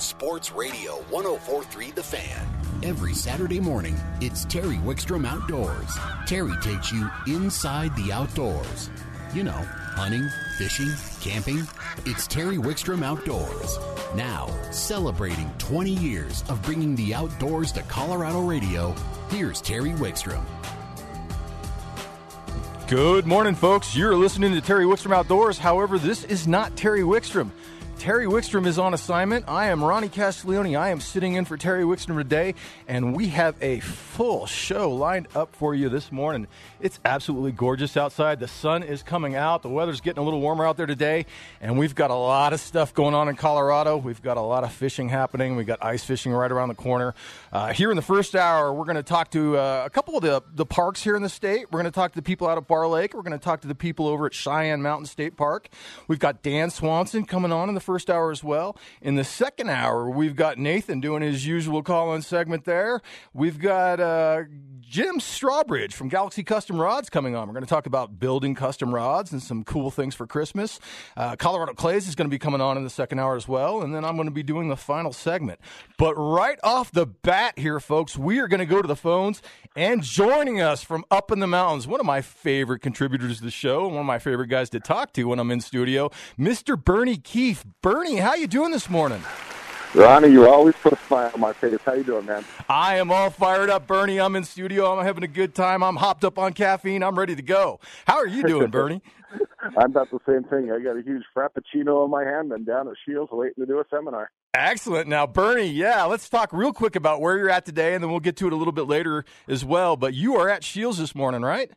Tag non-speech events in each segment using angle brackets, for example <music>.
Sports Radio 1043 The Fan. Every Saturday morning, it's Terry Wickstrom Outdoors. Terry takes you inside the outdoors. You know, hunting, fishing, camping. It's Terry Wickstrom Outdoors. Now, celebrating 20 years of bringing the outdoors to Colorado radio, here's Terry Wickstrom. Good morning, folks. You're listening to Terry Wickstrom Outdoors. However, this is not Terry Wickstrom. Terry Wickstrom is on assignment. I am Ronnie Castiglione. I am sitting in for Terry Wickstrom today, and we have a full show lined up for you this morning. It's absolutely gorgeous outside. The sun is coming out. The weather's getting a little warmer out there today, and we've got a lot of stuff going on in Colorado. We've got a lot of fishing happening. We've got ice fishing right around the corner. Uh, here in the first hour, we're going to talk to uh, a couple of the, the parks here in the state. We're going to talk to the people out of Barr Lake. We're going to talk to the people over at Cheyenne Mountain State Park. We've got Dan Swanson coming on in the first hour as well. In the second hour, we've got Nathan doing his usual call in segment there. We've got uh, Jim Strawbridge from Galaxy Custom Rods coming on. We're going to talk about building custom rods and some cool things for Christmas. Uh, Colorado Clays is going to be coming on in the second hour as well. And then I'm going to be doing the final segment. But right off the bat here, folks, we are going to go to the phones and joining us from up in the mountains, one of my favorite contributors to the show, one of my favorite guys to talk to when I'm in studio, Mr. Bernie Keefe. Bernie, how you doing this morning? Ronnie, you always put a smile on my face. How you doing, man? I am all fired up, Bernie. I'm in studio. I'm having a good time. I'm hopped up on caffeine. I'm ready to go. How are you doing, <laughs> Bernie? <laughs> I'm about the same thing. I got a huge frappuccino in my hand and down at Shields waiting to do a seminar. Excellent. Now, Bernie, yeah, let's talk real quick about where you're at today, and then we'll get to it a little bit later as well. But you are at Shields this morning, right?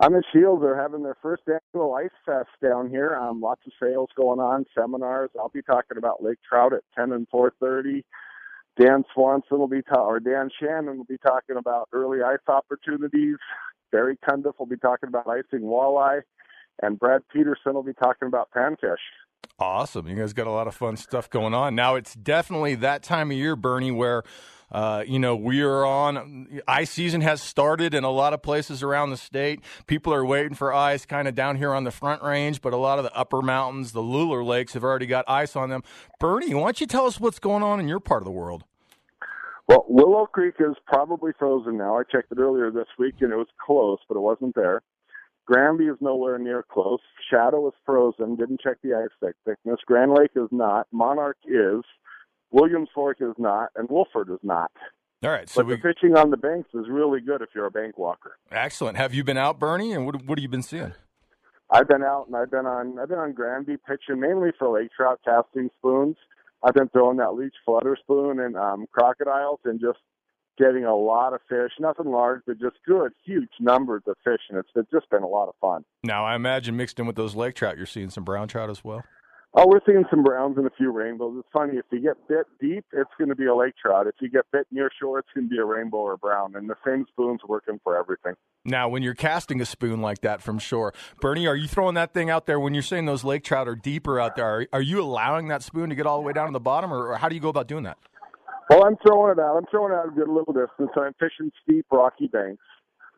I'm at Shields. They're having their first annual Ice Fest down here. Um, lots of sales going on, seminars. I'll be talking about lake trout at 10 and 4:30. Dan Swanson will be ta- or Dan Shannon will be talking about early ice opportunities. Barry Cundiff will be talking about icing walleye, and Brad Peterson will be talking about panfish. Awesome. You guys got a lot of fun stuff going on. Now, it's definitely that time of year, Bernie, where uh, you know, we are on ice season has started in a lot of places around the state. People are waiting for ice kind of down here on the front range, but a lot of the upper mountains, the Lular lakes have already got ice on them. Bernie, why don't you tell us what's going on in your part of the world? Well, Willow Creek is probably frozen now. I checked it earlier this week and it was close, but it wasn't there. Granby is nowhere near close. Shadow is frozen. Didn't check the ice thickness. Grand Lake is not. Monarch is. Williams Fork is not, and Wolford is not. All right, so we, the fishing on the banks is really good if you're a bank walker. Excellent. Have you been out, Bernie, and what what have you been seeing? I've been out and I've been on I've been on Granby pitching mainly for lake trout casting spoons. I've been throwing that leech flutter spoon and um, Krocodiles and just getting a lot of fish. Nothing large, but just good, huge numbers of fish, and it's, it's just been a lot of fun. Now, I imagine mixed in with those lake trout, you're seeing some brown trout as well. Oh, we're seeing some browns and a few rainbows. It's funny if you get bit deep, it's going to be a lake trout. If you get bit near shore, it's going to be a rainbow or a brown. And the same spoon's working for everything. Now, when you're casting a spoon like that from shore, Bernie, are you throwing that thing out there when you're saying those lake trout are deeper out there? Are, are you allowing that spoon to get all the way down to the bottom, or, or how do you go about doing that? Well, I'm throwing it out. I'm throwing it out a good little distance. I'm fishing steep, rocky banks.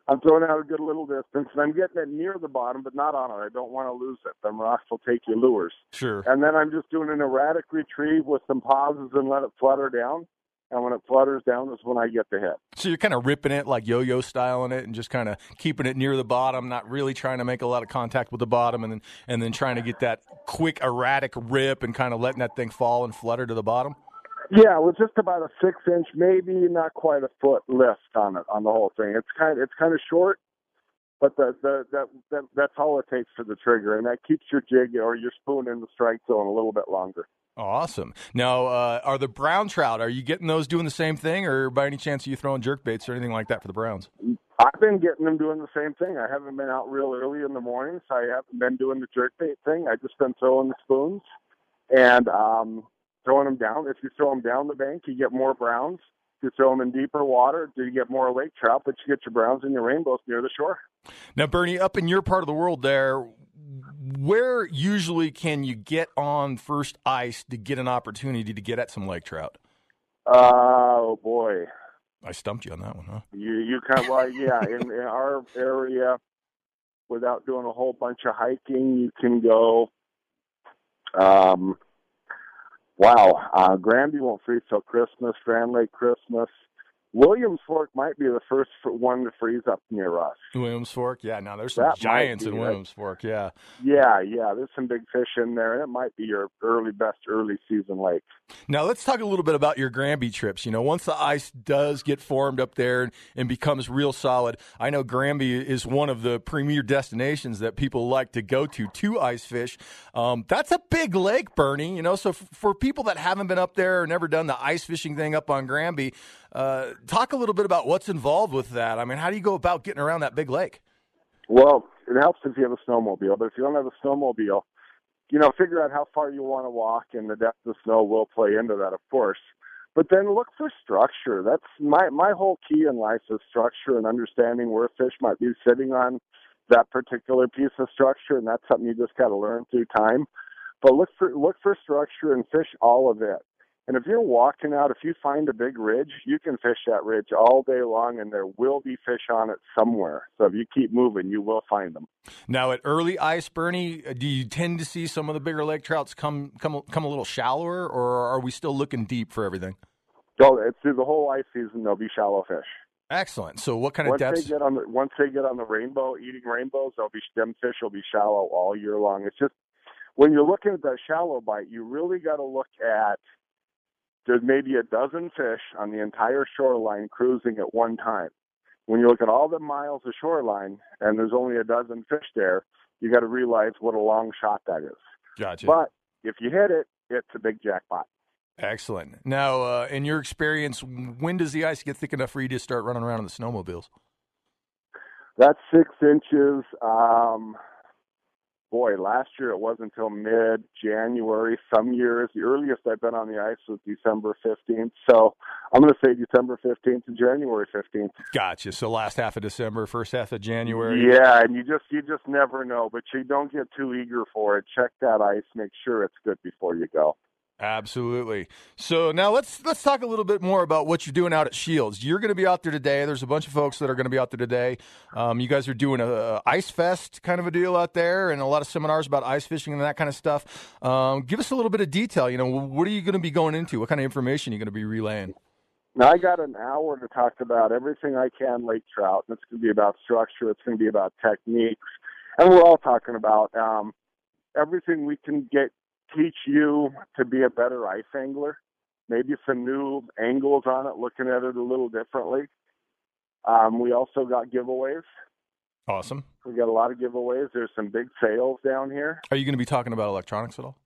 I'm throwing out a good little distance, and I'm getting it near the bottom, but not on it. I don't want to lose it. Them rocks will take your lures. Sure. And then I'm just doing an erratic retrieve with some pauses and let it flutter down. And when it flutters down is when I get the hit. So you're kind of ripping it like yo-yo styling it, and just kind of keeping it near the bottom, not really trying to make a lot of contact with the bottom, and then and then trying to get that quick erratic rip and kind of letting that thing fall and flutter to the bottom. Yeah, it was just about a six inch, maybe not quite a foot lift on it on the whole thing. It's kind of it's kind of short, but the, the that that that's all it takes for the trigger, and that keeps your jig or your spoon in the strike zone a little bit longer. Awesome. Now, uh, are the brown trout? Are you getting those doing the same thing, or by any chance are you throwing jerk baits or anything like that for the browns? I've been getting them doing the same thing. I haven't been out real early in the morning, so I haven't been doing the jerk bait thing. I just been throwing the spoons, and um, throwing them down. If you throw them down the bank, you get more browns. If you throw them in deeper water, do you get more lake trout, but you get your browns and your rainbows near the shore. Now, Bernie, up in your part of the world there, where usually can you get on first ice to get an opportunity to get at some lake trout? Oh boy, I stumped you on that one, huh? You you kind of well, yeah. In, in our area, without doing a whole bunch of hiking, you can go. Um, Wow, uh, Granby won't freeze till Christmas. Grand Lake Christmas. Williams Fork might be the first one to freeze up near us. Williams Fork, yeah. Now there's some That giants in it. Williams Fork, yeah. Yeah, yeah. There's some big fish in there, and it might be your early best early season lake. Now let's talk a little bit about your Granby trips. You know, once the ice does get formed up there and, and becomes real solid, I know Granby is one of the premier destinations that people like to go to to ice fish. Um, that's a big lake, Bernie. You know, so f- for people that haven't been up there or never done the ice fishing thing up on Granby, uh, talk a little bit about what's involved with that. I mean, how do you go about getting around that big lake? Well, it helps if you have a snowmobile, but if you don't have a snowmobile, you know, figure out how far you want to walk, and the depth of snow will play into that, of course. But then look for structure. That's my my whole key in life is structure and understanding where fish might be sitting on that particular piece of structure, and that's something you just got to learn through time. But look for look for structure and fish all of it. And if you're walking out, if you find a big ridge, you can fish that ridge all day long, and there will be fish on it somewhere. So if you keep moving, you will find them. Now, at early ice, Bernie, uh, do you tend to see some of the bigger lake trouts come come come a little shallower, or are we still looking deep for everything? So it's through the whole ice season. There'll be shallow fish. Excellent. So, what kind of once depths? they get on the once they get on the rainbow eating rainbows, they'll be stem fish will be shallow all year long. It's just when you're looking at that shallow bite, you really got to look at there's maybe a dozen fish on the entire shoreline cruising at one time. When you look at all the miles of shoreline and there's only a dozen fish there, you got to realize what a long shot that is. Gotcha. But if you hit it, it's a big jackpot. Excellent. Now, uh, in your experience, when does the ice get thick enough for you to start running around in the snowmobiles? That's six inches. Um, boy, last year it wasn't until mid January. Some years, the earliest I've been on the ice was December 15th. So I'm going to say December 15th to January 15th. Gotcha. So, last half of December, first half of January. Yeah, and you just you just never know, but you don't get too eager for it. Check that ice, make sure it's good before you go. Absolutely. So now let's let's talk a little bit more about what you're doing out at Shields. You're going to be out there today. There's a bunch of folks that are going to be out there today. Um, you guys are doing a, a ice fest kind of a deal out there, and a lot of seminars about ice fishing and that kind of stuff. Um, give us a little bit of detail. You know, what are you going to be going into? What kind of information are you going to be relaying? Now I got an hour to talk about everything I can lake trout, it's going to be about structure. It's going to be about techniques, and we're all talking about um, everything we can get teach you to be a better ice angler. Maybe some new angles on it, looking at it a little differently. Um, we also got giveaways. Awesome. We got a lot of giveaways. There's some big sales down here. Are you going to be talking about electronics at all?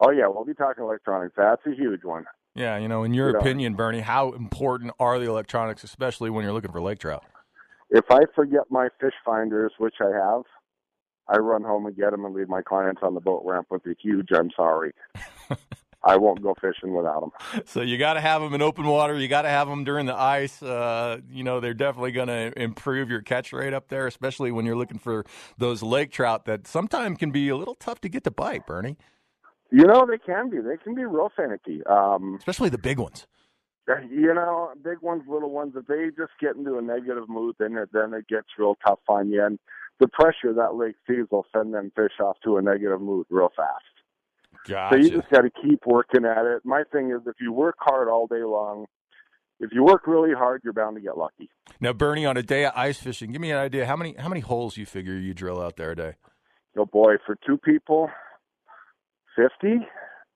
Oh yeah, we'll be talking electronics. That's a huge one. Yeah, you know, in your You know. opinion, Bernie, how important are the electronics, especially when you're looking for lake trout? If I forget my fish finders, which I have, I run home and get them and leave my clients on the boat ramp with a huge "I'm sorry." I won't go fishing without them. So you got to have them in open water. You got to have them during the ice. Uh, you know, they're definitely going to improve your catch rate up there, especially when you're looking for those lake trout that sometimes can be a little tough to get to bite, Bernie, You know they can be. They can be real finicky. Um, especially the big ones. you know, big ones, little ones. If they just get into a negative mood, then it then it gets real tough on you. And the pressure that lake sees will send them fish off to a negative mood real fast. Gotcha. So you just got to keep working at it. My thing is, if you work hard all day long, if you work really hard, you're bound to get lucky. now, Bernie, on a day of ice fishing, give me an idea how many how many holes you figure you drill out there a day? Oh boy, for two people, 50,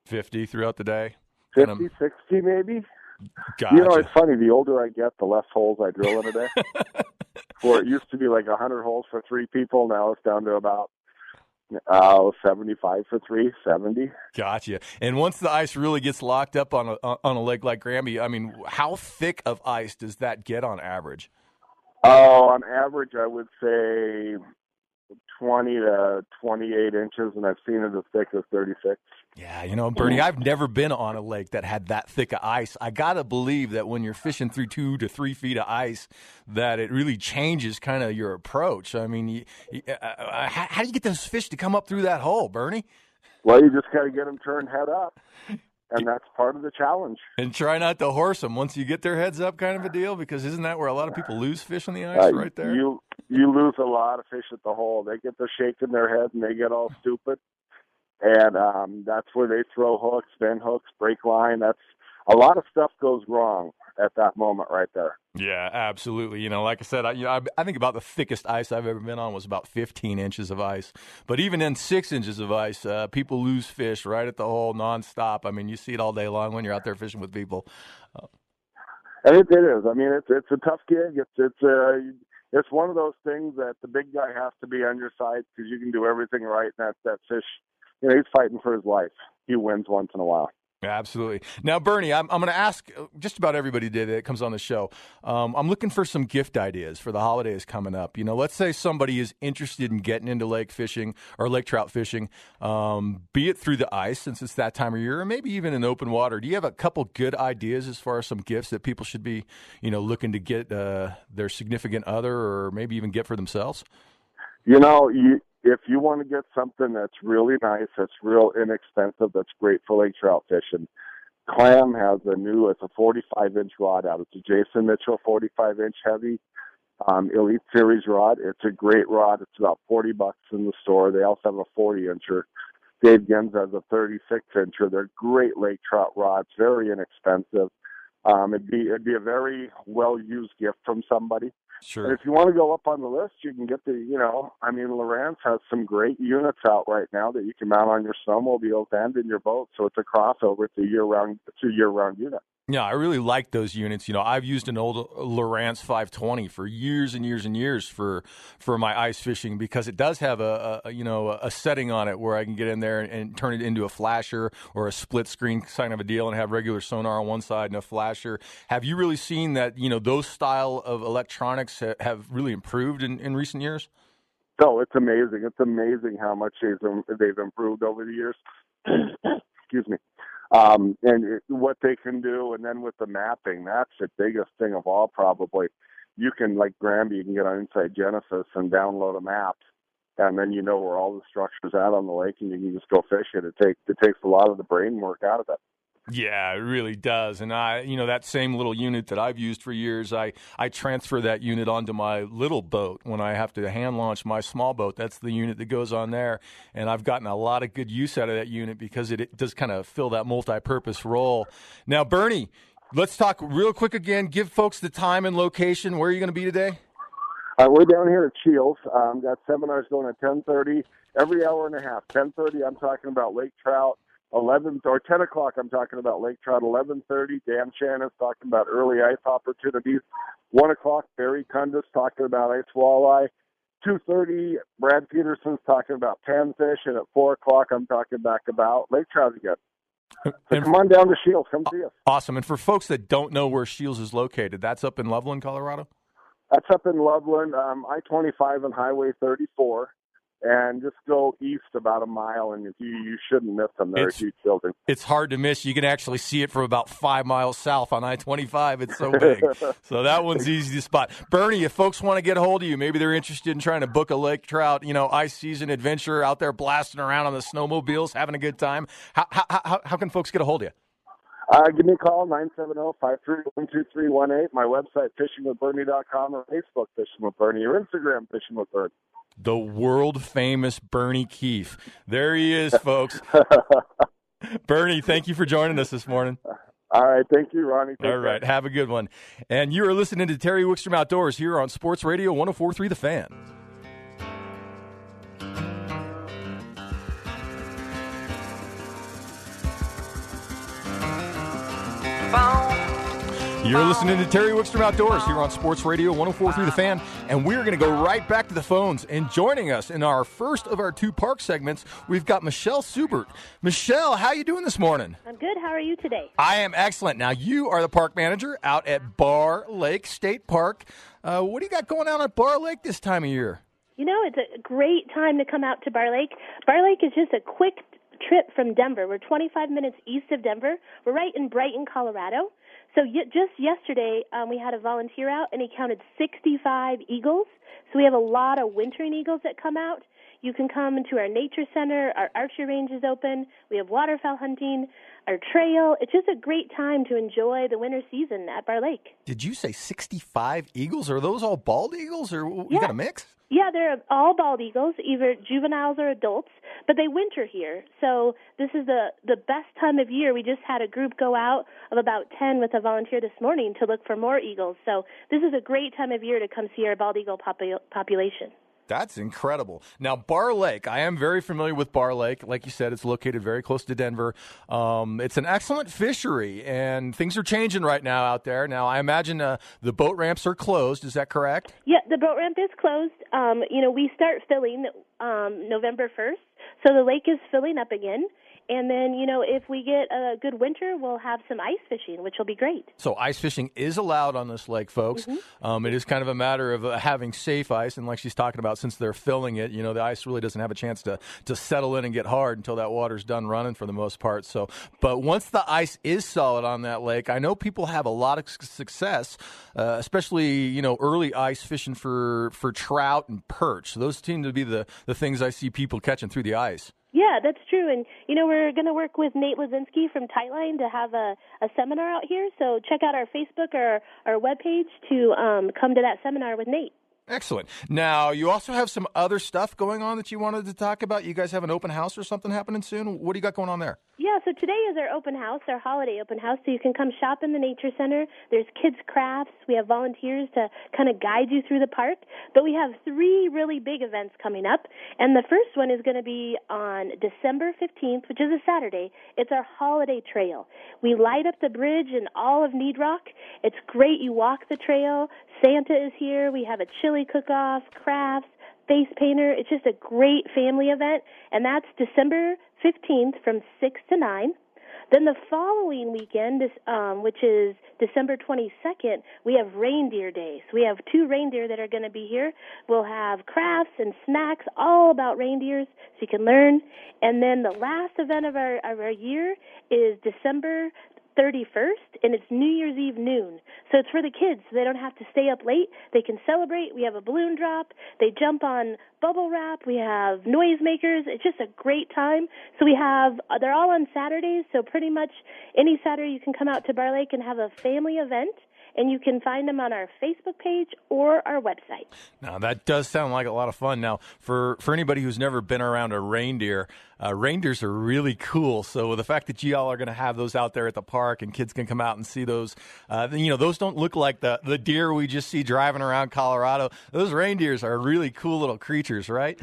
Fifty throughout the day. 50, Um, 60 maybe. Gotcha. You know, it's funny. The older I get, the less holes I drill in a day. <laughs> Where it used to be like a 100 holes for three people, now it's down to about uh, 75 for three, 70. Gotcha. And once the ice really gets locked up on a on a lake like Granby, I mean, how thick of ice does that get on average? Oh, on average, I would say 20 to 28 inches, and I've seen it as thick as 36. Yeah, you know, Bernie, I've never been on a lake that had that thick of ice. I gotta believe that when you're fishing through two to three feet of ice, that it really changes kind of your approach. I mean, you, you, uh, uh, how, how do you get those fish to come up through that hole, Bernie? Well, you just got to get them turned head up, and that's part of the challenge. And try not to horse them once you get their heads up, kind of a deal. Because isn't that where a lot of people lose fish on the ice, Uh, right there? You you lose a lot of fish at the hole. They get to shaking their head and they get all stupid. And um, that's where they throw hooks, bend hooks, break line. That's a lot of stuff goes wrong at that moment right there. Yeah, absolutely. You know, like I said, I, you know, I, I, think about the thickest ice I've ever been on was about 15 inches of ice. But even in six inches of ice, uh, people lose fish right at the hole nonstop. I mean, you see it all day long when you're out there fishing with people. Uh, and it, it is. I mean, it's it's a tough gig. It's it's uh, it's one of those things that the big guy has to be on your side because you can do everything right. And that that fish, you know, he's fighting for his life. He wins once in a while. Absolutely. Now, Bernie, I'm, I'm going to ask just about everybody today that comes on the show. Um, I'm looking for some gift ideas for the holidays coming up. You know, let's say somebody is interested in getting into lake fishing or lake trout fishing, um, be it through the ice since it's that time of year, or maybe even in open water. Do you have a couple good ideas as far as some gifts that people should be, you know, looking to get uh, their significant other or maybe even get for themselves? You know, you if you want to get something that's really nice, that's real inexpensive, that's great for lake trout fishing, Clam has a new, it's a 45 inch rod out. It's a Jason Mitchell 45 inch heavy um, Elite Series rod. It's a great rod. It's about 40 bucks in the store. They also have a 40 incher. Dave Genz has a 36 incher. They're great lake trout rods, very inexpensive. Um, it'd be it'd be a very well used gift from somebody. Sure. And if you want to go up on the list, you can get the, you know, I mean, Lowrance has some great units out right now that you can mount on your snowmobiles and in your boat. So it's a crossover. It's a year-round, it's a year-round unit. Yeah, I really like those units. You know, I've used an old Lowrance 520 for years and years and years for for my ice fishing because it does have a, a you know a setting on it where I can get in there and, and, turn it into a flasher or a split screen kind of a deal and have regular sonar on one side and a flasher. Have you really seen that? You know, those style of electronics have really improved in, in recent years. No, it's amazing. It's amazing how much they've they've improved over the years. <coughs> Excuse me um, and what they can do. And then with the mapping, that's the biggest thing of all, probably. You can, like Granby, you can get on Insight Genesis and download a map, and then you know where all the structures at on the lake, and you can just go fish it. It takes it takes a lot of the brain work out of it. Yeah, it really does. And I, you know, that same little unit that I've used for years, I, I transfer that unit onto my little boat when I have to hand launch my small boat. That's the unit that goes on there. And I've gotten a lot of good use out of that unit because it, it does kind of fill that multi purpose role. Now, Bernie, let's talk real quick again. Give folks the time and location. Where are you going to be today? Uh, we're down here at Shields. Um, got seminars going at 10:30 every hour and a half. 10:30, I'm talking about lake trout. 11 or 10 o'clock, I'm talking about lake trout. 11:30, Dan Shannon's talking about early ice opportunities. One o'clock, Barry Cundiff's talking about ice walleye. 2:30, Brad Peterson's talking about panfish, and at four o'clock, I'm talking back about lake trout again. So and come on down to Shields. Come see us. Awesome. And for folks that don't know where Shields is located, that's up in Loveland, Colorado. That's up in Loveland, um, I-25 and Highway 34 and just go east about a mile, and you you shouldn't miss them. They're it's, a huge building. It's hard to miss. You can actually see it from about five miles south on I twenty five. It's so big, <laughs> so that one's easy to spot. Bernie, if folks want to get a hold of you, maybe they're interested in trying to book a lake trout, you know, ice season adventure out there blasting around on the snowmobiles, having a good time. How how how, how can folks get a hold of you? Uh, give me a call, 970-531-2318. My website, fishingwithbernie.com, or Facebook, Fishing with Bernie, or Instagram, Fishing with Bernie the world famous Bernie Keefe. There he is, <laughs> folks. Bernie, thank you for joining us this morning. All right. Thank you, Ronnie. Take All right. Care. Have a good one. And you are listening to Terry Wickstrom Outdoors here on Sports Radio 1043 The Fan. You're listening to Terry Wickstrom Outdoors here on Sports Radio 1043 The Fan, and we're going to go right back to the phones. And joining us in our first of our two park segments, we've got Michelle Subert. Michelle, how you doing this morning? I'm good. How are you today? I am excellent. Now, you are the park manager out at Barr Lake State Park. Uh, what do you got going on at Barr Lake this time of year? You know, it's a great time to come out to Barr Lake. Barr Lake is just a quick trip from Denver. We're 25 minutes east of Denver. We're right in Brighton, Colorado. So y- just yesterday, um, we had a volunteer out, and he counted 65 eagles. So we have a lot of wintering eagles that come out. You can come to our nature center. Our archery range is open. We have waterfowl hunting, our trail. It's just a great time to enjoy the winter season at Barr Lake. Did you say 65 eagles? Are those all bald eagles, or you yeah. got a mix? Yeah, they're all bald eagles, either juveniles or adults. but they winter here. So this is the the best time of year. We just had a group go out of about 10 with a volunteer this morning to look for more eagles. So this is a great time of year to come see our bald eagle popu- population. That's incredible. Now, Barr Lake, I am very familiar with Barr Lake. Like you said, it's located very close to Denver. Um, it's an excellent fishery, and things are changing right now out there. Now, I imagine uh, the boat ramps are closed. Is that correct? Yeah, the boat ramp is closed. Um, you know, we start filling um, November 1st, so the lake is filling up again. And then, you know, if we get a good winter, we'll have some ice fishing, which will be great. So, ice fishing is allowed on this lake, folks. Mm-hmm. Um, it is kind of a matter of uh, having safe ice. And like she's talking about, since they're filling it, you know, the ice really doesn't have a chance to, to settle in and get hard until that water's done running for the most part. So, but once the ice is solid on that lake, I know people have a lot of success, uh, especially, you know, early ice fishing for, for trout and perch. So those seem to be the, the things I see people catching through the ice. Yeah, that's true. And you know, we're going to work with Nate Lazinski from Tightline to have a, a seminar out here. So check out our Facebook or our webpage to um, come to that seminar with Nate. Excellent. Now, you also have some other stuff going on that you wanted to talk about. You guys have an open house or something happening soon. What do you got going on there? Yeah, so today is our open house, our holiday open house. So you can come shop in the Nature Center. There's kids' crafts. We have volunteers to kind of guide you through the park. But we have three really big events coming up. And the first one is going to be on December 15th, which is a Saturday. It's our holiday trail. We light up the bridge in all of Niedrach. It's great. You walk the trail. Santa is here. We have a chili cook off, crafts, face painter. It's just a great family event. And that's December 15th from 6 to 9. Then the following weekend, um, which is December 22nd, we have Reindeer Day. So we have two reindeer that are going to be here. We'll have crafts and snacks all about reindeers so you can learn. And then the last event of our, of our year is December 31st, and it's New Year's Eve noon. So it's for the kids, so they don't have to stay up late. They can celebrate. We have a balloon drop. They jump on bubble wrap. We have noisemakers. It's just a great time. So we have, uh, they're all on Saturdays, so pretty much any Saturday you can come out to Barr Lake and have a family event and you can find them on our Facebook page or our website. Now that does sound like a lot of fun. Now, for for anybody who's never been around a reindeer, uh, reindeers are really cool. So the fact that you all are going to have those out there at the park and kids can come out and see those, uh, you know, those don't look like the the deer we just see driving around Colorado. Those reindeers are really cool little creatures, right?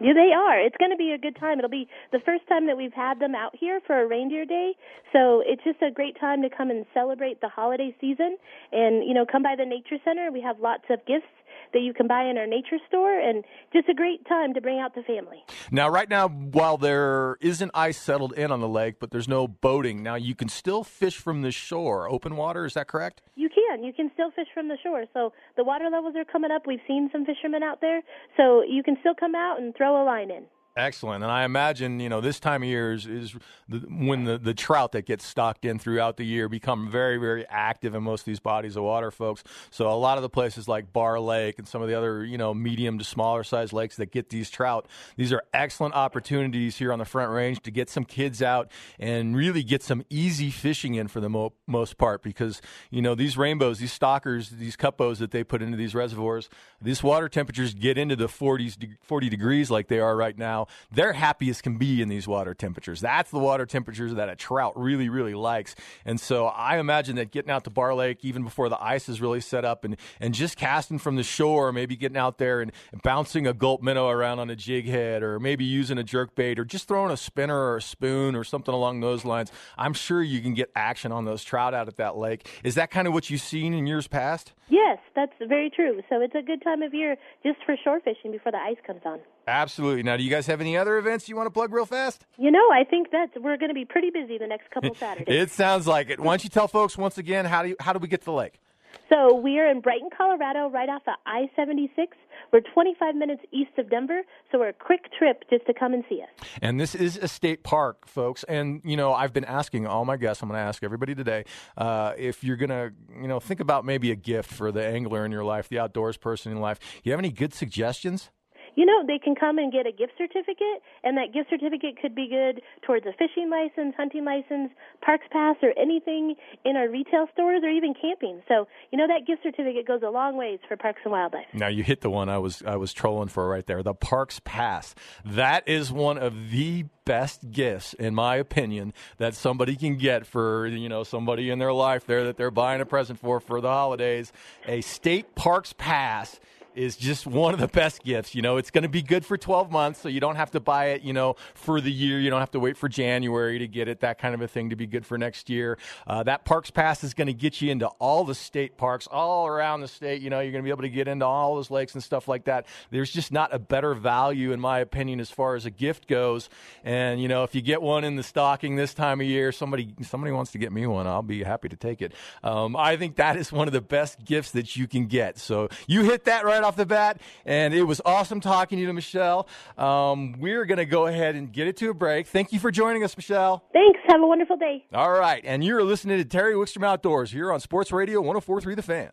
Yeah, they are. It's going to be a good time. It'll be the first time that we've had them out here for a reindeer day. So it's just a great time to come and celebrate the holiday season and, you know, come by the Nature Center. We have lots of gifts that you can buy in our nature store, and just a great time to bring out the family. Now, right now, while there isn't ice settled in on the lake, but there's no boating, now you can still fish from the shore, open water. Is that correct? You can. You can still fish from the shore. So the water levels are coming up. We've seen some fishermen out there, so you can still come out and throw a line in. Excellent, and I imagine you know this time of year is, is the, when the, the trout that gets stocked in throughout the year become very very active in most of these bodies of water, folks. So a lot of the places like Barr Lake and some of the other you know medium to smaller size lakes that get these trout, these are excellent opportunities here on the Front Range to get some kids out and really get some easy fishing in for the mo- most part because you know these rainbows, these stockers, these cupos that they put into these reservoirs, these water temperatures get into the 40s 40 degrees like they are right now they're happy as can be in these water temperatures. That's the water temperatures that a trout really, really likes. And so I imagine that getting out to Barr Lake, even before the ice is really set up, and, and just casting from the shore, maybe getting out there and, bouncing a gulp minnow around on a jig head, or maybe using a jerk bait, or just throwing a spinner or a spoon or something along those lines, I'm sure you can get action on those trout out at that lake. Is that kind of what you've seen in years past? Yes, that's very true. So it's a good time of year just for shore fishing before the ice comes on. Absolutely. Now, do you guys have any other events you want to plug real fast? You know, I think that we're going to be pretty busy the next couple <laughs> Saturdays. it sounds like it. Why don't you tell folks once again how do you, how do we get to the lake? So we are in Brighton, Colorado, right off of I 76. We're 25 minutes east of Denver, so we're a quick trip just to come and see us. And this is a state park, folks. And, you know, I've been asking all my guests, I'm going to ask everybody today, uh, if you're going to, you know, think about maybe a gift for the angler in your life, the outdoors person in life. You have any good suggestions? You know, they can come and get a gift certificate, and that gift certificate could be good towards a fishing license, hunting license, parks pass, or anything in our retail stores or even camping. So, you know, that gift certificate goes a long ways for Parks and Wildlife. Now you hit the one I was I was trolling for right there. The Parks Pass. That is one of the best gifts, in my opinion, that somebody can get for you know somebody in their life there that they're buying a present for for the holidays. A state parks pass is just one of the best gifts. You know, it's going to be good for 12 months, so you don't have to buy it, you know, for the year. You don't have to wait for January to get it, that kind of a thing to be good for next year. Uh, that Parks Pass is going to get you into all the state parks all around the state. You know, you're going to be able to get into all those lakes and stuff like that. There's just not a better value, in my opinion, as far as a gift goes. And, you know, if you get one in the stocking this time of year, somebody, somebody wants to get me one, I'll be happy to take it. Um, I think that is one of the best gifts that you can get. So you hit that right off the bat, and it was awesome talking to you, Michelle. Um, we're going to go ahead and get it to a break. Thank you for joining us, Michelle. Thanks. Have a wonderful day. All right, and you're listening to Terry Wickstrom Outdoors here on Sports Radio 1043 The Fan.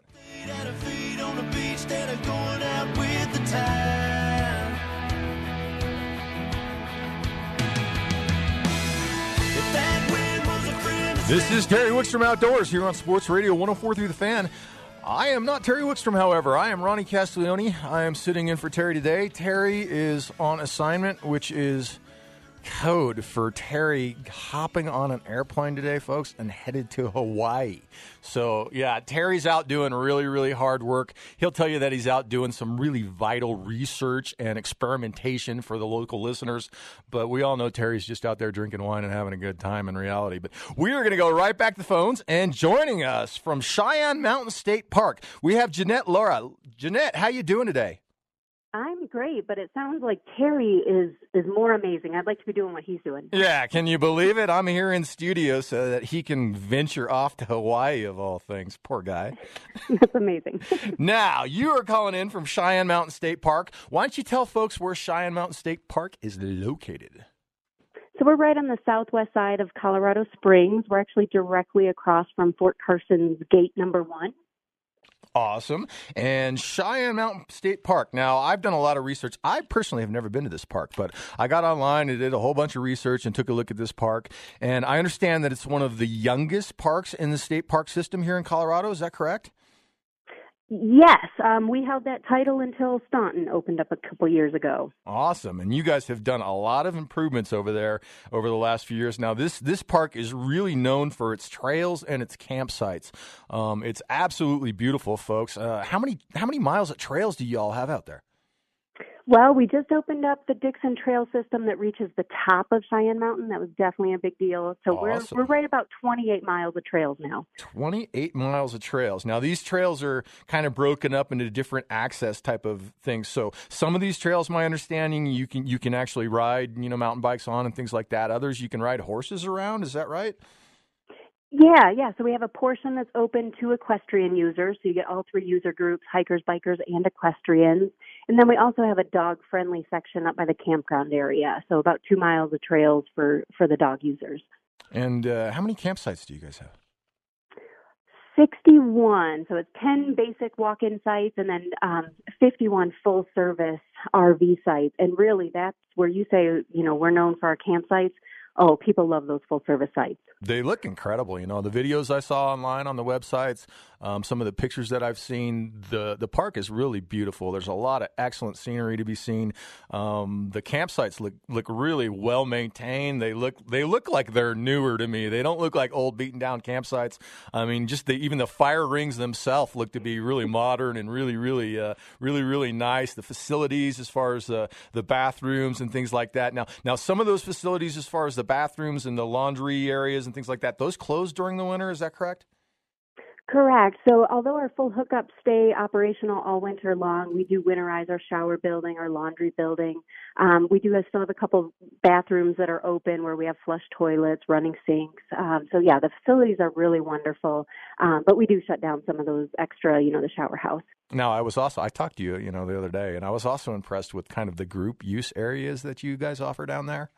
This is Terry Wickstrom Outdoors here on Sports Radio 1043 The Fan. I am not Terry Wickstrom, however. I am Ronnie Castiglione. I am sitting in for Terry today. Terry is on assignment, which is code for Terry hopping on an airplane today, folks, and headed to Hawaii. So, yeah, Terry's out doing really, really hard work. He'll tell you that he's out doing some really vital research and experimentation for the local listeners. But we all know Terry's just out there drinking wine and having a good time in reality. But we are going to go right back to the phones and joining us from Cheyenne Mountain State Park, we have Jeanette Laura. Jeanette, how you doing today? I'm great, but it sounds like Terry is is more amazing. I'd like to be doing what he's doing. Yeah, can you believe it? I'm here in studio so that he can venture off to Hawaii of all things. Poor guy. <laughs> That's amazing. <laughs> now, you are calling in from Cheyenne Mountain State Park. Why don't you tell folks where Cheyenne Mountain State Park is located? So we're right on the southwest side of Colorado Springs. We're actually directly across from Fort Carson's gate number 1. Awesome. And Cheyenne Mountain State Park. Now, I've done a lot of research. I personally have never been to this park, but I got online and did a whole bunch of research and took a look at this park. And I understand that it's one of the youngest parks in the state park system here in Colorado. Is that correct? Yes, um, we held that title until Staunton opened up a couple years ago. Awesome, and you guys have done a lot of improvements over there over the last few years. Now, this this park is really known for its trails and its campsites. Um, it's absolutely beautiful, folks. Uh, how many how many miles of trails do you all have out there? Well, we just opened up the Dixon Trail system that reaches the top of Cheyenne Mountain. That was definitely a big deal. So awesome. we're we're right about 28 miles of trails now. 28 miles of trails. Now these trails are kind of broken up into different access type of things. So some of these trails, my understanding, you can you can actually ride, you know, mountain bikes on and things like that. Others you can ride horses around. Is that right? Yeah, yeah. So we have a portion that's open to equestrian users. So you get all three user groups hikers, bikers, and equestrians. And then we also have a dog friendly section up by the campground area. So about two miles of trails for, for the dog users. And uh, how many campsites do you guys have? 61. So it's 10 basic walk in sites and then um, 51 full service RV sites. And really, that's where you say, you know, we're known for our campsites oh, people love those full service sites. They look incredible. You know, the videos I saw online on the websites, um, some of the pictures that I've seen, the the park is really beautiful. There's a lot of excellent scenery to be seen. Um, the campsites look look really well maintained. They look they look like they're newer to me. They don't look like old beaten down campsites. I mean, just the, even the fire rings themselves look to be really modern and really really uh, really really nice. The facilities as far as uh, the bathrooms and things like that. Now now some of those facilities as far as the bathrooms and the laundry areas and things like that, those close during the winter. Is that correct? Correct. So, although our full hookups stay operational all winter long, we do winterize our shower building, our laundry building. Um, we do have, still have a couple bathrooms that are open where we have flush toilets, running sinks. Um, so, yeah, the facilities are really wonderful. Um, but we do shut down some of those extra, you know, the shower house. Now, I was also I talked to you, you know, the other day, and I was also impressed with kind of the group use areas that you guys offer down there.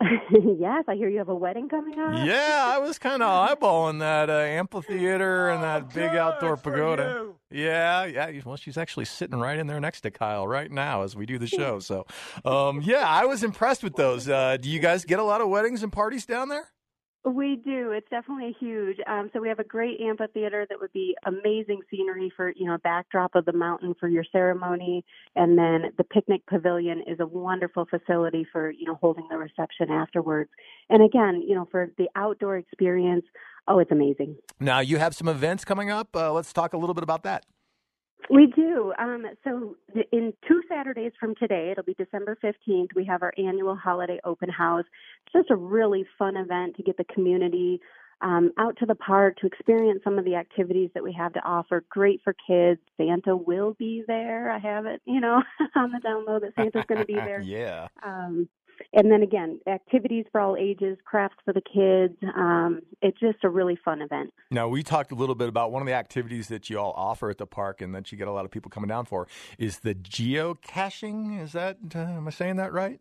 <laughs> yes, I hear you have a wedding coming up. Yeah, I was kind of <laughs> eyeballing that uh, amphitheater and that big outdoor pagoda. Yeah, yeah. Well, she's actually sitting right in there next to Kyle right now as we do the show. <laughs> So, um, yeah, I was impressed with those. Uh, do you guys get a lot of weddings and parties down there? We do. It's definitely huge. Um, so we have a great amphitheater that would be amazing scenery for you know backdrop of the mountain for your ceremony, and then the picnic pavilion is a wonderful facility for you know holding the reception afterwards. And again, you know for the outdoor experience, oh, it's amazing. Now you have some events coming up. Uh, let's talk a little bit about that. We do. Um, so, in two Saturdays from today, it'll be December 15th, we have our annual holiday open house. It's just a really fun event to get the community um, out to the park to experience some of the activities that we have to offer. Great for kids. Santa will be there. I have it, you know, <laughs> on the download that Santa's going to be there. <laughs> yeah. Um, and then again, activities for all ages, crafts for the kids. Um, it's just a really fun event. Now, we talked a little bit about one of the activities that you all offer at the park and that you get a lot of people coming down for is the geocaching. Is that, uh, am I saying that right?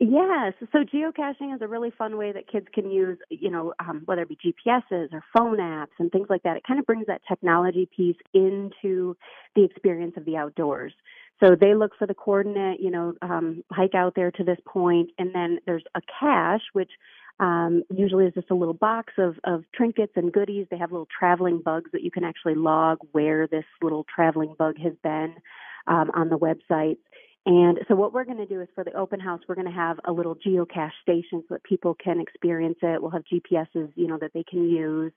Yes. So geocaching is a really fun way that kids can use, you know, um, whether it be GPSs or phone apps and things like that. It kind of brings that technology piece into the experience of the outdoors. So they look for the coordinate, you know, um, hike out there to this point, and then there's a cache, which um, usually is just a little box of, of trinkets and goodies. They have little traveling bugs that you can actually log where this little traveling bug has been um, on the website. And so what we're going to do is for the open house, we're going to have a little geocache station so that people can experience it. We'll have GPSs, you know, that they can use.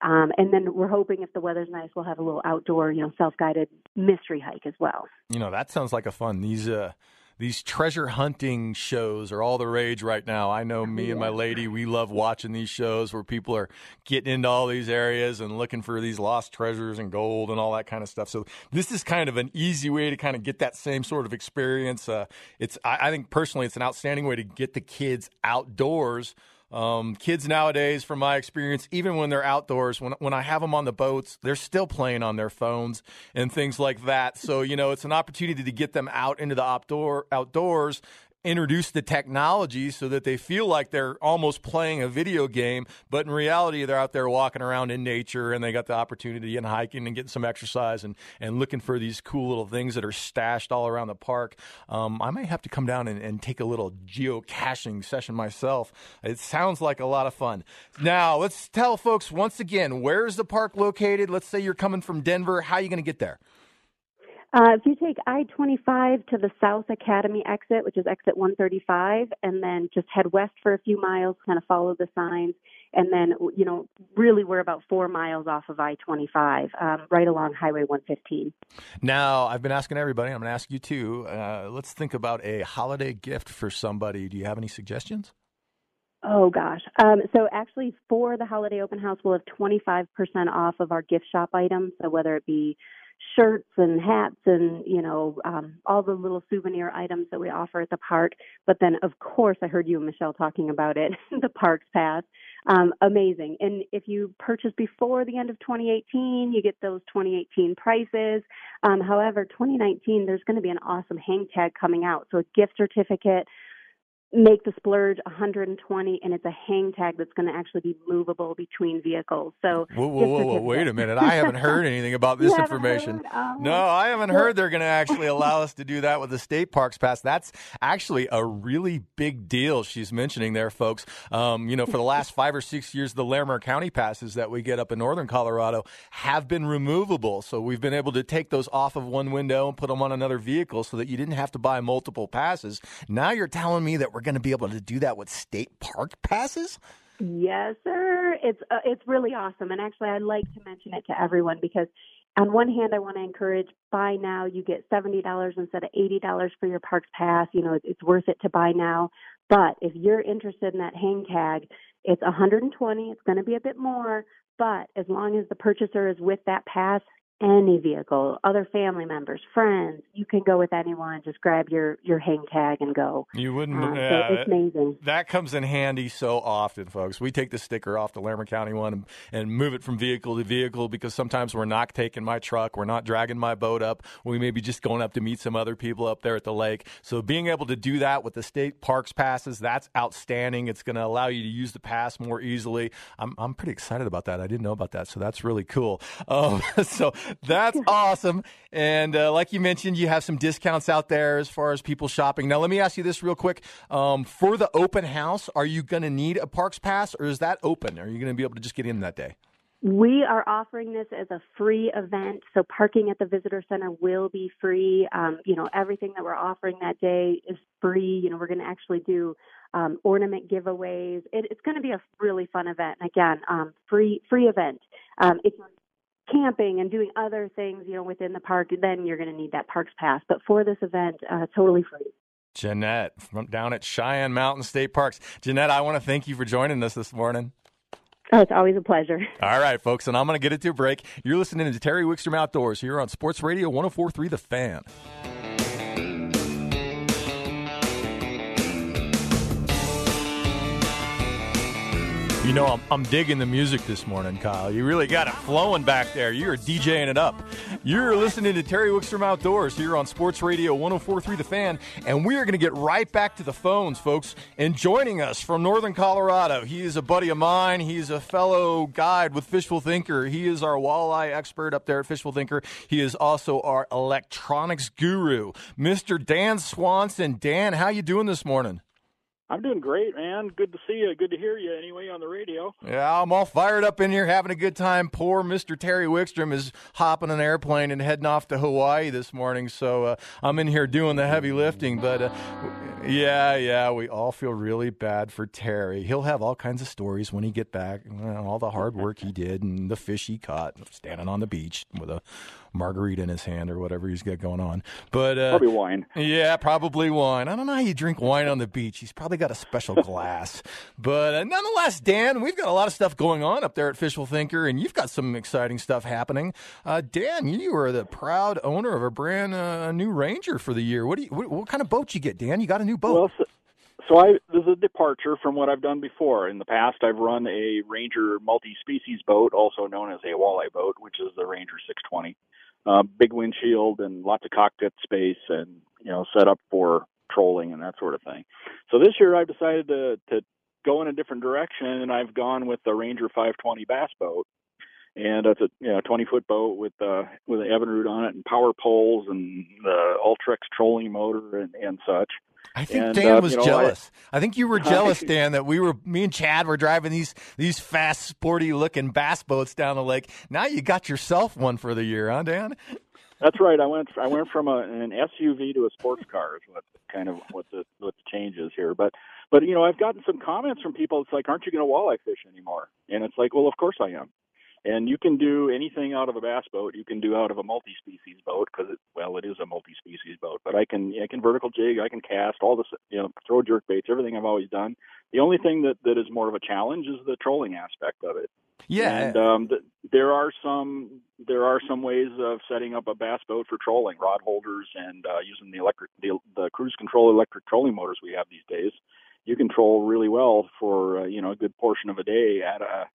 Um, and then we're hoping if the weather's nice, we'll have a little outdoor, you know, self-guided mystery hike as well. You know, that sounds like a fun. These uh, these treasure hunting shows are all the rage right now. I know me and my lady, we love watching these shows where people are getting into all these areas and looking for these lost treasures and gold and all that kind of stuff. So this is kind of an easy way to kind of get that same sort of experience. Uh, it's I, I think personally, it's an outstanding way to get the kids outdoors um, kids nowadays, from my experience, even when they're outdoors, when when I have them on the boats, they're still playing on their phones and things like that. So you know, it's an opportunity to get them out into the outdoor outdoors introduce the technology so that they feel like they're almost playing a video game, but in reality, they're out there walking around in nature and they got the opportunity and hiking and getting some exercise and, and looking for these cool little things that are stashed all around the park. Um, I might have to come down and, and take a little geocaching session myself. It sounds like a lot of fun. Now, let's tell folks once again where's the park located? Let's say you're coming from Denver. How are you going to get there? Uh, if you take I 25 to the South Academy exit, which is exit 135, and then just head west for a few miles, kind of follow the signs, and then, you know, really we're about four miles off of I 25, um, right along Highway 115. Now, I've been asking everybody, I'm going to ask you too. Uh, let's think about a holiday gift for somebody. Do you have any suggestions? Oh gosh. Um, so actually, for the holiday open house, we'll have 25% off of our gift shop items. So whether it be shirts and hats and you know um, all the little souvenir items that we offer at the park. But then, of course, I heard you and Michelle talking about it. <laughs> the Parks Pass, um, amazing. And if you purchase before the end of 2018, you get those 2018 prices. Um, however, 2019, there's going to be an awesome hang tag coming out, so a gift certificate make the splurge 120 and it's a hang tag that's going to actually be movable between vehicles. So whoa, whoa, whoa, whoa wait a minute. I haven't heard <laughs> anything about this information. oh. no i haven't heard they're going to actually allow us to do that with the state parks pass. That's actually a really big deal she's mentioning there folks. Um, you know for the last five or six years the larimer county passes that we get up in northern colorado have been removable. So we've been able to take those off of one window and put them on another vehicle so that you didn't have to buy multiple passes. Now you're telling me that we're going to be able to do that with state park passes? Yes, sir. It's uh, it's really awesome, and actually, I'd like to mention it to everyone because, on one hand, I want to encourage buy now. You get seventy dollars instead of eighty dollars for your parks pass. You know, it's worth it to buy now. But if you're interested in that hang tag, it's 120. It's going to be a bit more, but as long as the purchaser is with that pass, any vehicle, other family members, friends. You can go with anyone. Just grab your your hang tag and go. You wouldn't. Um, so yeah, it's amazing. That comes in handy so often, folks. We take the sticker off the Larimer County one and, and move it from vehicle to vehicle because sometimes we're not taking my truck, we're not dragging my boat up. We may be just going up to meet some other people up there at the lake. So being able to do that with the state parks passes, that's outstanding. It's going to allow you to use the pass more easily. I'm I'm pretty excited about that. I didn't know about that, so that's really cool. Um, <laughs> so that's awesome. And uh, like you mentioned, you have some discounts out there as far as people shopping. Now, let me ask you this real quick. Um, for the open house, are you going to need a parks pass or is that open? Are you going to be able to just get in that day? We are offering this as a free event, so parking at the visitor center will be free. Um, you know, everything that we're offering that day is free. You know, we're going to actually do um, ornament giveaways. It, it's going to be a really fun event. Again, um, free free event. Um, camping and doing other things, you know, within the park, then you're going to need that parks pass. But for this event, uh, totally free. Jeanette from down at Cheyenne Mountain State Parks. Jeanette, I want to thank you for joining us this morning. Oh, it's always a pleasure. <laughs> All right, folks, and I'm going to get it to a break. You're listening to Terry Wickstrom Outdoors here on Sports Radio 1043 The Fan. You know, I'm, I'm digging the music this morning, Kyle. You really got it flowing back there. You're DJing it up. You're listening to Terry Wickstrom Outdoors here on Sports Radio 1043 The Fan, and we are going to get right back to the phones, folks. And joining us from Northern Colorado, he is a buddy of mine. He's a fellow guide with Fishful Thinker. He is our walleye expert up there at Fishful Thinker. He is also our electronics guru, Mr. Dan Swanson. Dan, how you doing this morning? I'm doing great, man. Good to see you. Good to hear you anyway on the radio. Yeah, I'm all fired up in here having a good time. Poor Mr. Terry Wickstrom is hopping an airplane and heading off to Hawaii this morning, so uh, I'm in here doing the heavy lifting. But uh, yeah, yeah, we all feel really bad for Terry. He'll have all kinds of stories when he get back, all the hard work he did and the fish he caught standing on the beach with a margarita in his hand or whatever he's got going on. But uh, probably wine. Yeah, probably wine. I don't know how you drink wine on the beach. He's probably got a special <laughs> glass. But uh, nonetheless, Dan, we've got a lot of stuff going on up there at Fishful Thinker, and you've got some exciting stuff happening. Uh, Dan, you are the proud owner of a brand uh, new Ranger for the year. What do you? What, what, kind of boat you get, Dan? You got a new boat? Well, so, so I this is a departure from what I've done before. In the past, I've run a Ranger multi-species boat, also known as a walleye boat, which is the Ranger 620 uh, big windshield and lots of cockpit space and you know set up for trolling and that sort of thing. So this year I've decided to to go in a different direction and I've gone with the Ranger 520 bass boat. And it's a you know 20 foot boat with uh with an Evinrude on it and power poles and the Ultrex trolling motor and and such. I think And, Dan uh, was you know, jealous. I, think you were <laughs> jealous, Dan, that we were me and Chad were driving these these fast, sporty looking bass boats down the lake. Now you got yourself one for the year, huh, Dan? That's right. I went I went from a, an SUV to a sports car is what kind of what the what the change is here. But but you know I've gotten some comments from people. It's like, aren't you going to walleye fish anymore? And it's like, well, of course I am. And you can do anything out of a bass boat. You can do out of a multi-species boat because it well it is a multi-species boat. But I can I can vertical jig. I can cast all this you know throw jerk baits. Everything I've always done. The only thing that that is more of a challenge is the trolling aspect of it. Yeah. And um, th- there are some there are some ways of setting up a bass boat for trolling, rod holders, and uh, using the electric the, the cruise control electric trolling motors we have these days. You can troll really well for uh, you know a good portion of a day at a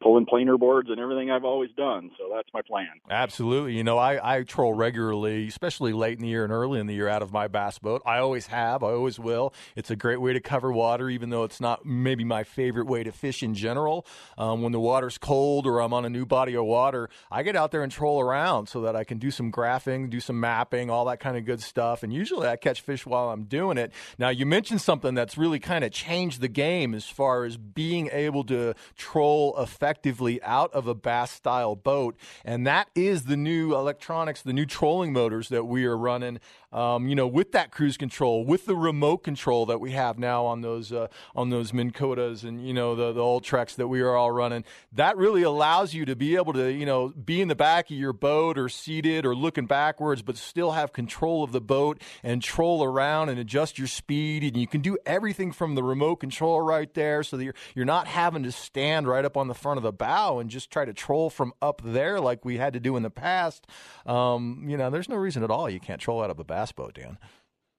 pulling planer boards and everything I've always done. So that's my plan. Absolutely. You know, I, I troll regularly, especially late in the year and early in the year out of my bass boat. I always have. I always will. It's a great way to cover water, even though it's not maybe my favorite way to fish in general. Um, when the water's cold or I'm on a new body of water, I get out there and troll around so that I can do some graphing, do some mapping, all that kind of good stuff. And usually I catch fish while I'm doing it. Now, you mentioned something that's really kind of changed the game as far as being able to troll effectively effectively out of a bass style boat. And that is the new electronics, the new trolling motors that we are running. Um, you know, with that cruise control, with the remote control that we have now on those uh, on those Minn Kotas and you know the the Ultrex that we are all running, that really allows you to be able to you know be in the back of your boat or seated or looking backwards, but still have control of the boat and troll around and adjust your speed, and you can do everything from the remote control right there, so that you're you're not having to stand right up on the front front of the bow and just try to troll from up there like we had to do in the past, um, you know, there's no reason at all you can't troll out of a bass boat, Dan.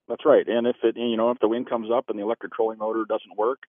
That's right. And if it, you know, if the wind comes up and the electric trolling motor doesn't work,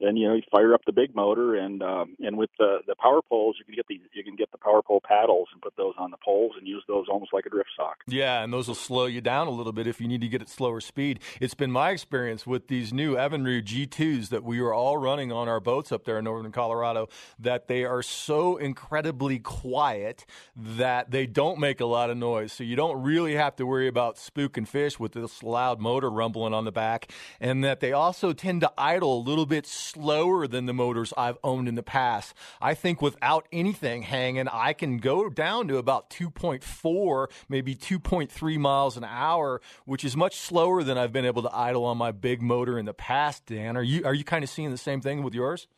then you know you fire up the big motor and um, and with the the power poles you can get the you can get the power pole paddles and put those on the poles and use those almost like a drift sock. Yeah, and those will slow you down a little bit if you need to get at slower speed. It's been my experience with these new Evinrude G2s that we are all running on our boats up there in northern Colorado that they are so incredibly quiet that they don't make a lot of noise. So you don't really have to worry about spooking fish with this loud motor rumbling on the back and that they also tend to idle a little bit slower than the motors I've owned in the past. I think without anything hanging, I can go down to about 2.4, maybe 2.3 miles an hour, which is much slower than I've been able to idle on my big motor in the past. Dan, are you are you kind of seeing the same thing with yours?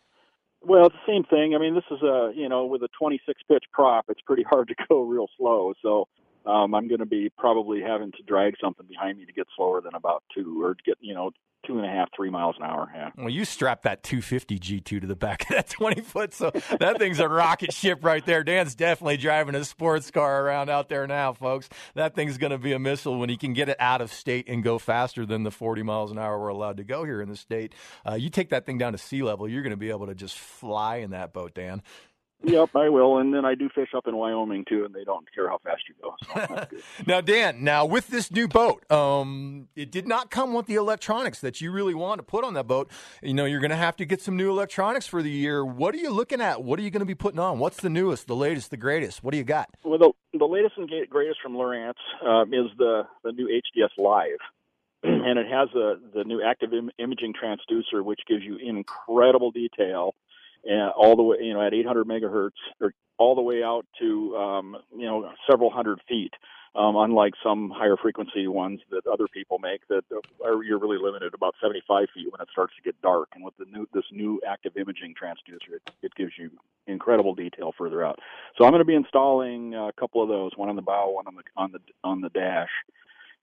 Well, it's the same thing. I mean, this is a you know with a 26 pitch prop, it's pretty hard to <laughs> go real slow. So um, I'm going to be probably having to drag something behind me to get slower than about two, or to get you know two and a half, three miles an hour. Yeah. Well, you strap that 250 G2 to the back of that <laughs> 20 foot, so that thing's a rocket ship right there. Dan's definitely driving a sports car around out there now, folks. That thing's going to be a missile when he can get it out of state and go faster than the 40 miles an hour we're allowed to go here in the state. Uh, you take that thing down to sea level, you're going to be able to just fly in that boat, Dan. Yep, I will. And then I do fish up in Wyoming too, and they don't care how fast you go. So <laughs> now, Dan, now with this new boat, um, it did not come with the electronics that you really want to put on that boat. You know, you're going to have to get some new electronics for the year. What are you looking at? What are you going to be putting on? What's the newest, the latest, the greatest? What do you got? Well, the, the latest and greatest from Lowrance uh, is the the new HDS Live. <clears throat> and it has a, the new active Im- imaging transducer, which gives you incredible detail uh, all the way, you know, at 800 megahertz, or all the way out to, um, you know, several hundred feet. Um, unlike some higher frequency ones that other people make, that are you're really limited about 75 feet when it starts to get dark. And with the new this new active imaging transducer, it, it gives you incredible detail further out. So I'm going to be installing a couple of those, one on the bow, one on the on the on the dash.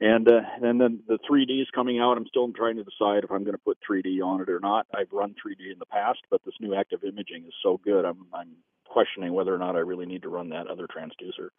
And uh, and then the 3D is coming out. I'm still trying to decide if I'm going to put 3D on it or not. I've run 3D in the past, but this new active imaging is so good. I'm I'm questioning whether or not I really need to run that other transducer.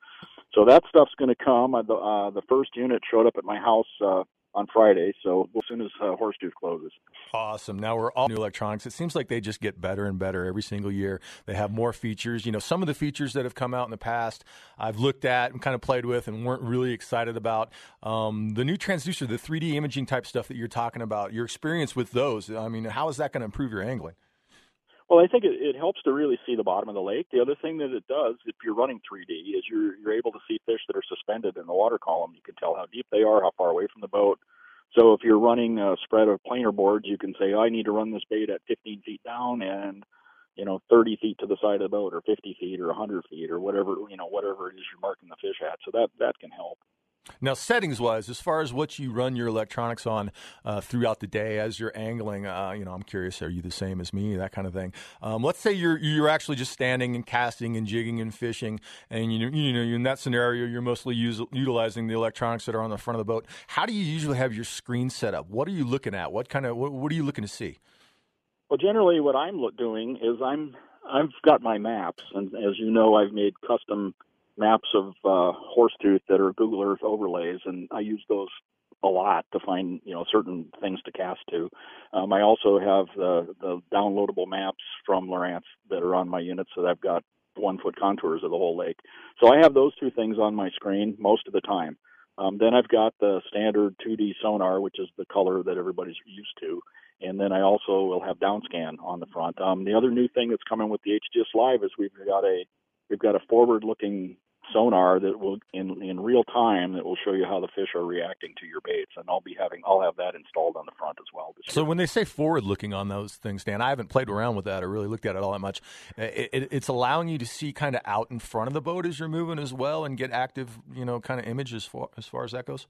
So that stuff's going to come. Uh, the uh, the first unit showed up at my house uh, on Friday. So as soon as uh, Horsetooth closes. Awesome. Now we're all new electronics. It seems like they just get better and better every single year. They have more features. You know, some of the features that have come out in the past, I've looked at and kind of played with and weren't really excited about. Um, the new transducer, the 3D imaging type stuff that you're talking about, your experience with those. I mean, how is that going to improve your angling? Well, I think it, it helps to really see the bottom of the lake. The other thing that it does, if you're running 3D, is you're you're able to see fish that are suspended in the water column. You can tell how deep they are, how far away from the boat. So if you're running a spread of planer boards, you can say, oh, I need to run this bait at 15 feet down and you know 30 feet to the side of the boat, or 50 feet, or 100 feet, or whatever you know whatever it is you're marking the fish at. So that that can help. Now, settings wise, as far as what you run your electronics on uh, throughout the day as you're angling, uh, you know, I'm curious, are you the same as me, that kind of thing? Um, let's say you're you're actually just standing and casting and jigging and fishing, and you you know in that scenario you're mostly use, utilizing the electronics that are on the front of the boat. How do you usually have your screen set up? What are you looking at? What kind of what, what are you looking to see? Well, generally, what I'm doing is I'm I've got my maps, and as you know, I've made custom maps of uh, Horsetooth that are Google Earth overlays, and I use those a lot to find you know certain things to cast to. Um, I also have the the downloadable maps from Lowrance that are on my unit, so I've got one foot contours of the whole lake. So I have those two things on my screen most of the time. Um, then I've got the standard 2D sonar, which is the color that everybody's used to, and then I also will have downscan on the front. Um, the other new thing that's coming with the HDS Live is we've got a we've got a forward-looking sonar that will in in real time that will show you how the fish are reacting to your baits and I'll be having I'll have that installed on the front as well. So year. when they say forward looking on those things, Dan, I haven't played around with that or really looked at it all that much. It, it, it's allowing you to see kind of out in front of the boat as you're moving as well and get active, you know, kind of images for as far as that goes.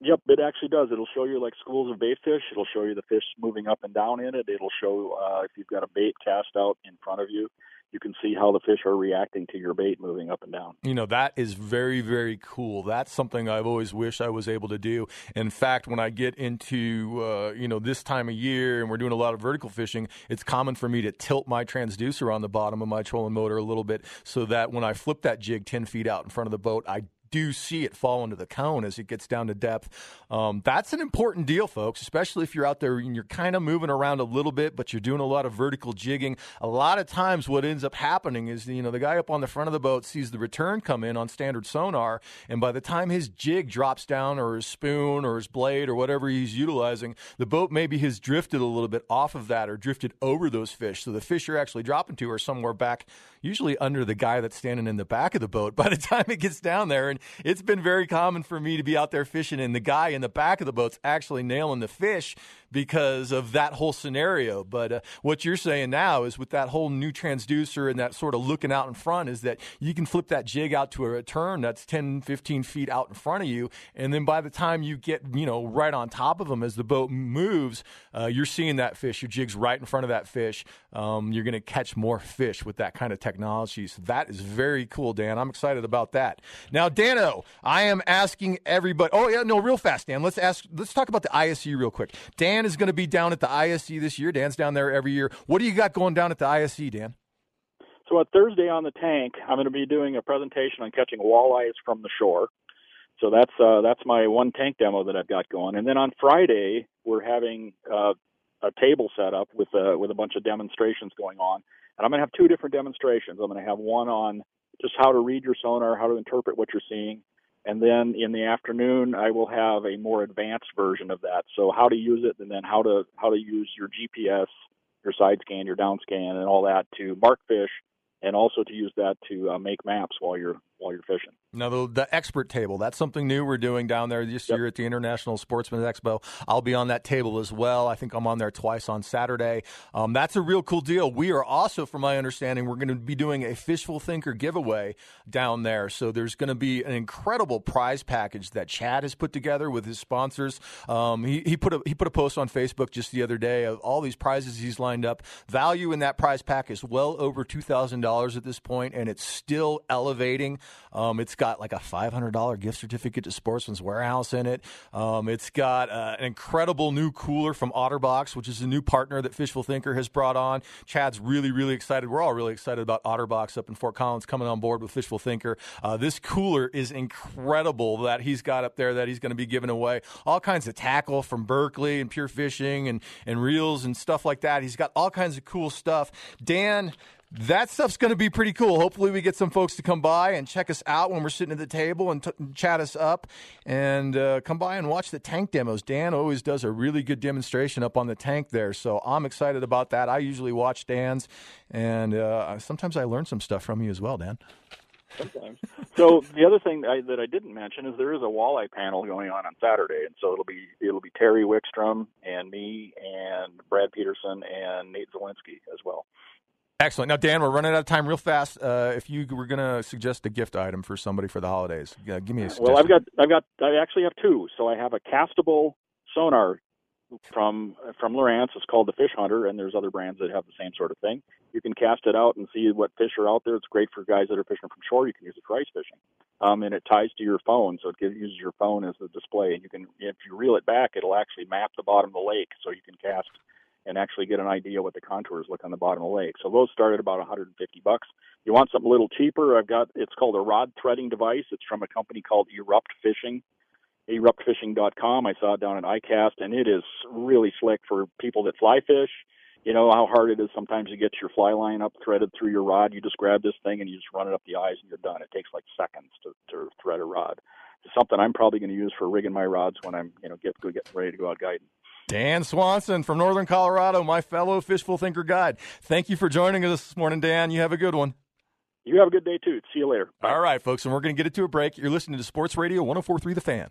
Yep, it actually does. It'll show you like schools of bait fish. It'll show you the fish moving up and down in it. It'll show uh, if you've got a bait cast out in front of you you can see how the fish are reacting to your bait moving up and down. You know, that is very, very cool. That's something I've always wished I was able to do. In fact, when I get into, uh, you know, this time of year and we're doing a lot of vertical fishing, it's common for me to tilt my transducer on the bottom of my trolling motor a little bit so that when I flip that jig 10 feet out in front of the boat, I do see it fall into the cone as it gets down to depth. Um, that's an important deal, folks, especially if you're out there and you're kind of moving around a little bit, but you're doing a lot of vertical jigging. A lot of times, what ends up happening is, you know, the guy up on the front of the boat sees the return come in on standard sonar, and by the time his jig drops down, or his spoon, or his blade, or whatever he's utilizing, the boat maybe has drifted a little bit off of that or drifted over those fish. So the fish you're actually dropping to are somewhere back, usually under the guy that's standing in the back of the boat <laughs> by the time it gets down there. And it's been very common for me to be out there fishing and the guy in the back of the boat's actually nailing the fish because of that whole scenario. But uh, what you're saying now is with that whole new transducer and that sort of looking out in front is that you can flip that jig out to a return that's 10, 15 feet out in front of you. And then by the time you get, you know, right on top of them as the boat moves, uh, you're seeing that fish. Your jig's right in front of that fish. Um, you're going to catch more fish with that kind of technology. So that is very cool, Dan. I'm excited about that. Now, Dano, I am asking everybody. Oh, yeah, no, real fast, Dan. Let's ask, let's talk about the ISU real quick. Dan Dan is going to be down at the ISE this year. Dan's down there every year. What do you got going down at the ISE, Dan? So on Thursday on the tank, I'm going to be doing a presentation on catching walleyes from the shore. So that's uh, that's my one tank demo that I've got going. And then on Friday, we're having uh, a table set up with uh, with a bunch of demonstrations going on. And I'm going to have two different demonstrations. I'm going to have one on just how to read your sonar, how to interpret what you're seeing, and then in the afternoon I will have a more advanced version of that. So how to use it, and then how to how to use your GPS, your side scan, your down scan, and all that to mark fish, and also to use that to uh, make maps while you're while you're fishing. Now, the, the expert table, that's something new we're doing down there this yep. year at the International Sportsman Expo. I'll be on that table as well. I think I'm on there twice on Saturday. Um, that's a real cool deal. We are also, from my understanding, we're going to be doing a Fishful Thinker giveaway down there. So there's going to be an incredible prize package that Chad has put together with his sponsors. Um, he, he, put a, he put a post on Facebook just the other day of all these prizes he's lined up. Value in that prize pack is well over $2,000 at this point, and it's still elevating. Um, it's got like a $500 gift certificate to Sportsman's Warehouse in it. Um, it's got uh, an incredible new cooler from Otterbox, which is a new partner that Fishful Thinker has brought on. Chad's really, really excited. We're all really excited about Otterbox up in Fort Collins coming on board with Fishful Thinker. Uh, this cooler is incredible that he's got up there that he's going to be giving away. All kinds of tackle from Berkley and Pure Fishing and, and reels and stuff like that. He's got all kinds of cool stuff. Dan, that stuff's going to be pretty cool. Hopefully, we get some folks to come by and check us out when we're sitting at the table and t- chat us up and uh, come by and watch the tank demos. Dan always does a really good demonstration up on the tank there, so I'm excited about that. I usually watch Dan's, and uh, sometimes I learn some stuff from you as well, Dan. Sometimes. so the other thing I, that I didn't mention is there is a walleye panel going on on Saturday, and so it'll be it'll be Terry Wickstrom and me and Brad Peterson and Nate Zelinsky as well. Excellent. Now, Dan, we're running out of time real fast. Uh, if you were going to suggest a gift item for somebody for the holidays, uh, give me a. Suggestion. Well, I've got, I've got, I actually have two. So I have a castable sonar from from Lowrance. It's called the Fish Hunter, and there's other brands that have the same sort of thing. You can cast it out and see what fish are out there. It's great for guys that are fishing from shore. You can use it for ice fishing, um, and it ties to your phone, so it gives, uses your phone as the display. And you can, if you reel it back, it'll actually map the bottom of the lake, so you can cast and actually get an idea what the contours look on the bottom of the lake. So those start at about 150 bucks. You want something a little cheaper? I've got it's called a rod threading device. It's from a company called Erupt Fishing, eruptfishing.com. I saw it down at ICAST, and it is really slick for people that fly fish. You know how hard it is sometimes to get your fly line up threaded through your rod. You just grab this thing and you just run it up the eyes and you're done. It takes like seconds to, to thread a rod. It's something I'm probably going to use for rigging my rods when I'm you know get get ready to go out guiding. Dan Swanson from Northern Colorado, my fellow Fishful Thinker guide. Thank you for joining us this morning, Dan. You have a good one. You have a good day too. See you later. Bye. All right, folks, and we're going to get it to a break. You're listening to Sports Radio 1043 The Fan.